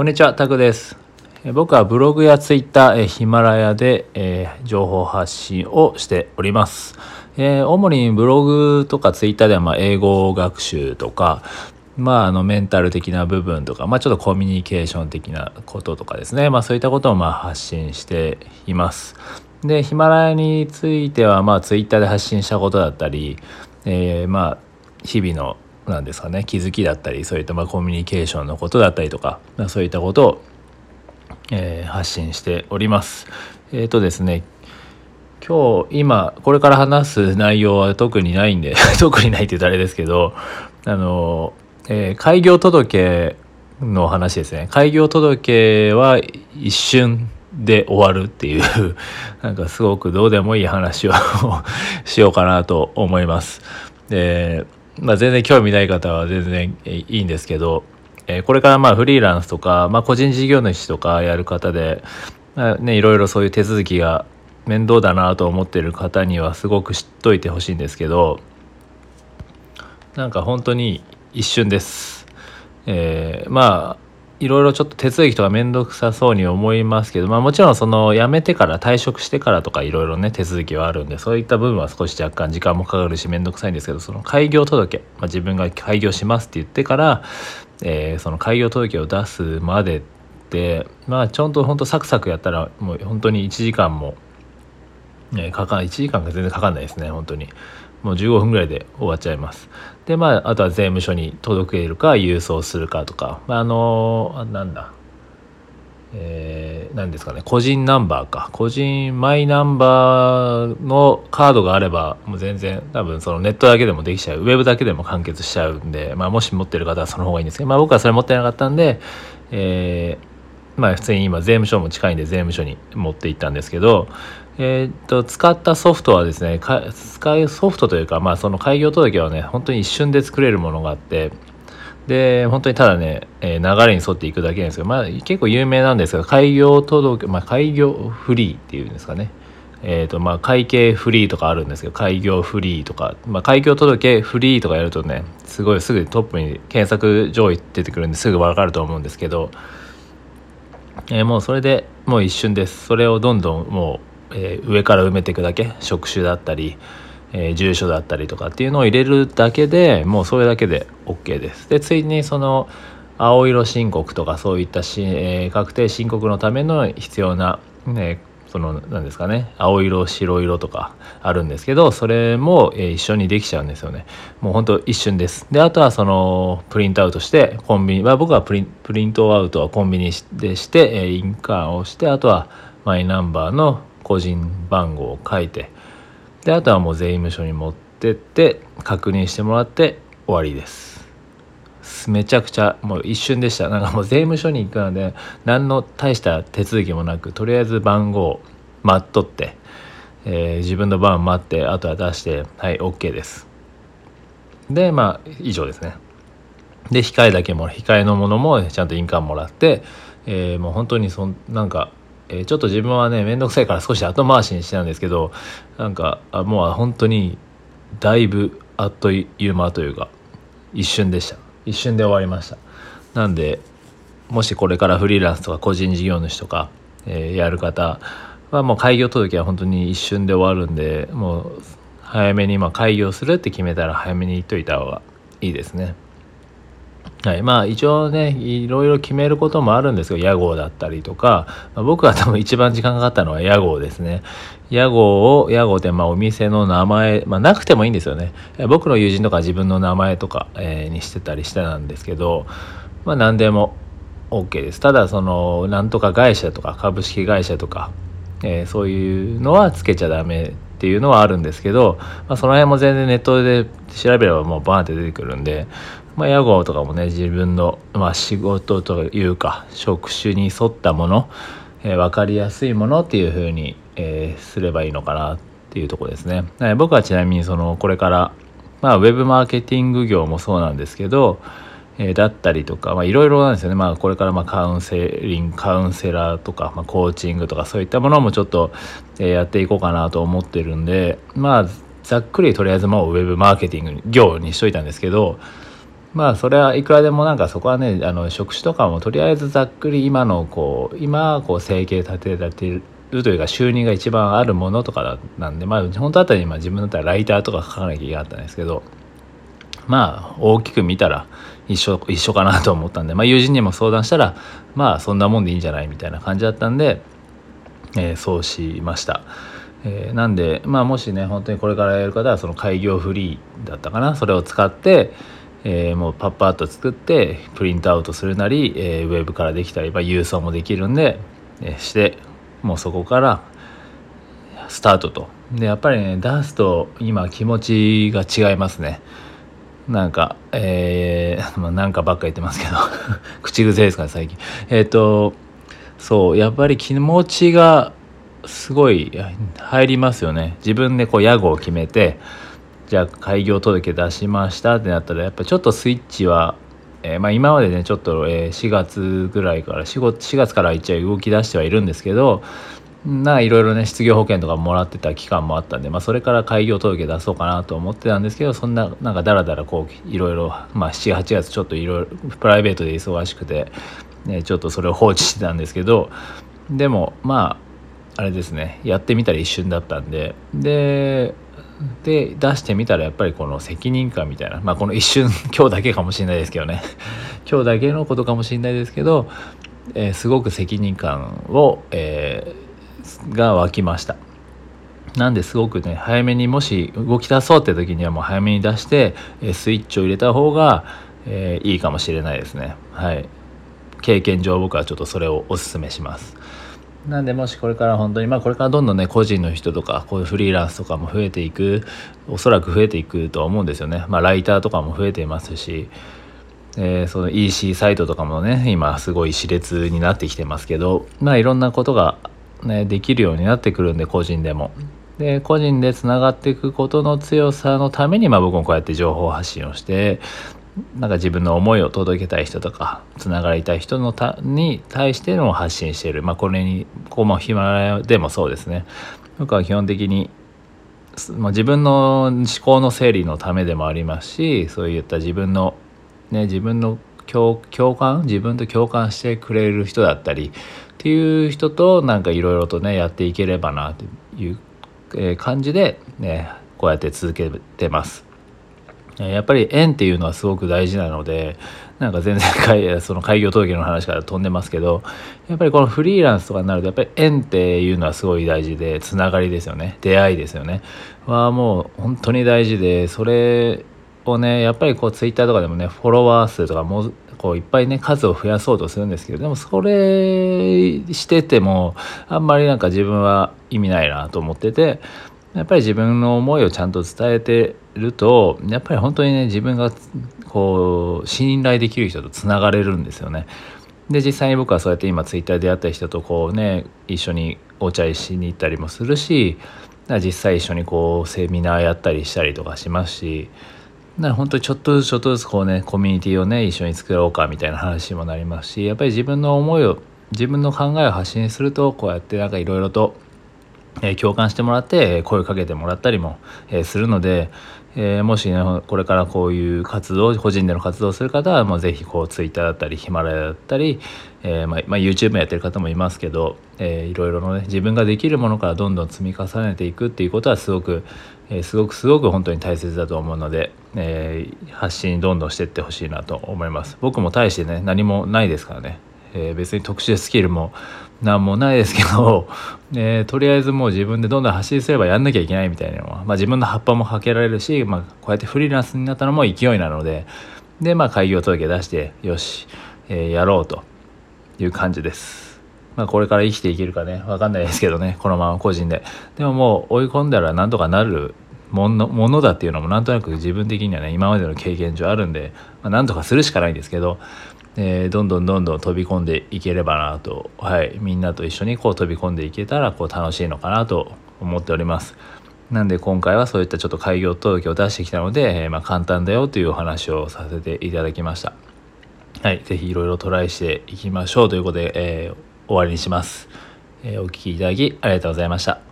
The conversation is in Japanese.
こんにちは、タクです。僕はブログやツイッター、ヒマラヤで、えー情報発信をしております。えー主にブログとかツイッターでは、まあ、英語学習とか、まあ、あのメンタル的な部分とか、まあ、ちょっとコミュニケーション的なこととかですね、まあ、そういったことをまあ発信しています。でヒマラヤについては、まあ、ツイッターで発信したことだったり、えーまあ日々のなんですかね気づきだったりそういったまコミュニケーションのことだったりとか、ま、そういったことを、えー発信しております。えっ、とですね今日今これから話す内容は特にないんで 特にないって言うとあれですけどあの、えー開業届の話ですね開業届は一瞬で終わるっていう なんかすごくどうでもいい話を しようかなと思います。でまあ、全然興味ない方は全然いいんですけど、えーこれからまあフリーランスとか、まあ、個人事業主とかやる方で、まあね、いろいろそういう手続きが面倒だなと思ってる方にはすごく知っといてほしいんですけどなんか本当に一瞬です。えーまあいろいろちょっと手続きとか面倒くさそうに思いますけど、まあ、もちろんその辞めてから退職してからとかいろいろね手続きはあるんでそういった部分は少し若干時間もかかるし面倒くさいんですけどその開業届、まあ、自分が開業しますって言ってから、えーその開業届を出すまでってまあちょんと本当サクサクやったらもう本当に1時間も、えーかか1時間が全然かかんないですね本当に。もう15分ぐらいで終わっちゃいます。でまああとは税務署に届けるか郵送するかとか、まあ、あのなんだ。えー、何ですかね。個人ナンバーか。個人マイナンバーのカードがあればもう全然多分そのネットだけでもできちゃう。ウェブだけでも完結しちゃうんで、まあ、もし持ってる方はその方がいいんですけど、まあ、僕はそれ持ってなかったんで、えーまあ普通に今税務署も近いんで税務署に持って行ったんですけど、えーっと使ったソフトはですねか使うソフトというか、まあ、その開業届はね本当に一瞬で作れるものがあってで本当にただね、えー流れに沿っていくだけなんですけど、まあ、結構有名なんですけど開業届、まあ、開業フリーっていうんですかね。えーとまあ、会計フリーとかあるんですけど開業フリーとか、まあ、開業届フリーとかやるとねすごいすぐトップに検索上位出てくるんですぐ分かると思うんですけど、えーもうそれでもう一瞬です。それをどんどんもう、えー上から埋めていくだけ職種だったり、えー住所だったりとかっていうのを入れるだけでもうそれだけで OK です。でついにその青色申告とかそういったし、えー確定申告のための必要な、ね、その何ですかね青色白色とかあるんですけどそれも、えー一緒にできちゃうんですよね。もうほんと一瞬です。であとはそのプリントアウトしてコンビニ、まあ、僕はプリンプリントアウトはコンビニでして、えー印鑑をしてあとはマイナンバーの個人番号を書いてであとはもう税務署に持ってって確認してもらって終わりです。めちゃくちゃもう一瞬でした。なんかもう税務署に行くので何の大した手続きもなくとりあえず番号を待っとって、えー自分の番待ってあとは出してはい OK です。でまあ以上ですね。で控えだけも控えのものもちゃんと印鑑もらって、えーもう本当にそんなんか、えーちょっと自分はね面倒くさいから少し後回しにしてたんですけどなんかあもう本当にだいぶあっという間というか一瞬でした一瞬で終わりましたなんでもしこれからフリーランスとか個人事業主とか、えーやる方はもう開業届は本当に一瞬で終わるんでもう早めにま開業するって決めたら早めに言っといた方がいいですね。はい、まあ一応ねいろいろ決めることもあるんですけど屋号だったりとか、まあ、僕は多分一番時間かかったのは屋号ですね。屋号を屋号ってまあお店の名前、まあ、なくてもいいんですよね。僕の友人とか自分の名前とか、えーにしてたりしてたんですけどまあ何でも OK です。ただそのなんとか会社とか株式会社とか、えーそういうのはつけちゃダメっていうのはあるんですけど、まあ、その辺も全然ネットで調べればもうバーンって出てくるんで、まあ、屋号とかもね自分の、まあ、仕事というか職種に沿ったもの、えー分かりやすいものっていう風に、えーすればいいのかなっていうとこですね。はい僕はちなみにそのこれから、まあ、ウェブマーケティング業もそうなんですけど、えーだったりとかいろいろなんですよね、まあ、これからまあカウンセリングカウンセラーとか、まあ、コーチングとかそういったものもちょっと、えーやっていこうかなと思ってるんでまあざっくりとりあえずもうウェブマーケティング業にしといたんですけど、まあそれはいくらでもなんかそこはねあの職種とかもとりあえずざっくり今のこう今こう生計立てられてるというか収入が一番あるものとかなんでまあ本当だったら今自分だったらライターとか書かなきゃいけなかったんですけどまあ大きく見たら一緒一緒かなと思ったんで、まあ、友人にも相談したらまあそんなもんでいいんじゃないみたいな感じだったんで、えー、そうしました。えー、なんで、まあ、もしね本当にこれからやる方はその開業フリーだったかなそれを使って、えー、もうパッパッと作ってプリントアウトするなり、えー、ウェブからできたり、まあ、郵送もできるんで、えー、してもうそこからスタートと。でやっぱりね出すと今気持ちが違いますね。なんかえー、まあ、なんかばっか言ってますけど 口癖ですかね最近。えっ、ー、とそうやっぱり気持ちがすごい入りますよね。自分でこう屋号を決めてじゃあ開業届出しましたってなったらやっぱちょっとスイッチは、えー、まあ、今までねちょっと、え4月ぐらいから 4, 4月から一応動き出してはいるんですけどないろいろね失業保険とかもらってた期間もあったんで、まあ、それから開業届出そうかなと思ってたんですけどそんななんかだらだらこういろいろ、ま、78月ちょっといろいろプライベートで忙しくて、ね、ちょっとそれを放置してたんですけどでもまああれですねやってみたら一瞬だったんででで出してみたらやっぱりこの責任感みたいな。まあこの一瞬 今日だけかもしれないですけどね。今日だけのことかもしれないですけど、えー、すごく責任感を、えー、が湧きました。なんですごくね早めにもし動き出そうって時にはもう早めに出して、え、スイッチを入れた方が、えいいかもしれないですね。はい。経験上僕はちょっとそれをお勧めします。なんでもしこれから本当にまあこれからどんどんね個人の人とかこういうフリーランスとかも増えていくおそらく増えていくとは思うんですよねまあライターとかも増えていますし、えー、その EC サイトとかもね今すごい熾烈になってきてますけどまあいろんなことがねできるようになってくるんで個人でも。で個人でつながっていくことの強さのために、まあ、僕もこうやって情報発信をしてなんか自分の思いを届けたい人とかつながりたい人のたに対しての発信している、まあ、これにこう、まあ、ヒマラヤでもそうですね僕は基本的に、まあ、自分の思考の整理のためでもありますしそういった自分のね自分の共感自分と共感してくれる人だったりっていう人となんかいろいろとねやっていければなという感じで、ね、こうやって続けてます。やっぱり縁っていうのはすごく大事なのでなんか全然 その開業届の話から飛んでますけどやっぱりこのフリーランスとかになるとやっぱり縁っていうのはすごい大事でつながりですよね。出会いですよね。はもう本当に大事でそれをねやっぱりこうツイッターとかでもねフォロワー数とかもこういっぱいね数を増やそうとするんですけどでもそれしててもあんまりなんか自分は意味ないなと思っててやっぱり自分の思いをちゃんと伝えてるとやっぱり本当にね自分がこう信頼できる人とつながれるんですよね。で実際に僕はそうやって今ツイッターで会った人とこうね一緒にお茶しに行ったりもするし実際一緒にこうセミナーやったりしたりとかしますしだ本当にちょっとずつちょっとずつこうねコミュニティをね一緒に作ろうかみたいな話もなりますしやっぱり自分の思いを自分の考えを発信するとこうやってなんかいろいろとえ共感してもらって声かけてもらったりも、えするので、え、もしねこれからこういう活動個人での活動をする方はもうぜひこう Twitter だったりヒマラヤだったり、えー、まあ、ま、YouTube やってる方もいますけど、えー、いろいろのね自分ができるものからどんどん積み重ねていくっていうことはすごく、えすごくすごく本当に大切だと思うので、え発信どんどんしていってほしいなと思います。僕も大してね何もないですからね。えー、別に特殊スキルも何もないですけど、えー、とりあえずもう自分でどんどん発信すればやんなきゃいけないみたいなのは、まあ、自分の葉っぱもかけられるし、まあ、こうやってフリーランスになったのも勢いなのででまあ開業届出してよし、えー、やろうという感じです。まあ、これから生きていけるかね分かんないですけどねこのまま個人ででももう追い込んだらなんとかなるものものだっていうのもなんとなく自分的にはね今までの経験上あるんで、まあ、なんとかするしかないんですけどえー、どんどんどんどん飛び込んでいければなと、はい、みんなと一緒にこう飛び込んでいけたらこう楽しいのかなと思っております。なんで今回はそういったちょっと開業届を出してきたので、えー、まあ、簡単だよというお話をさせていただきました。はい、ぜひいろいろトライしていきましょうということで、えー、終わりにします。えお聴きいただきありがとうございました。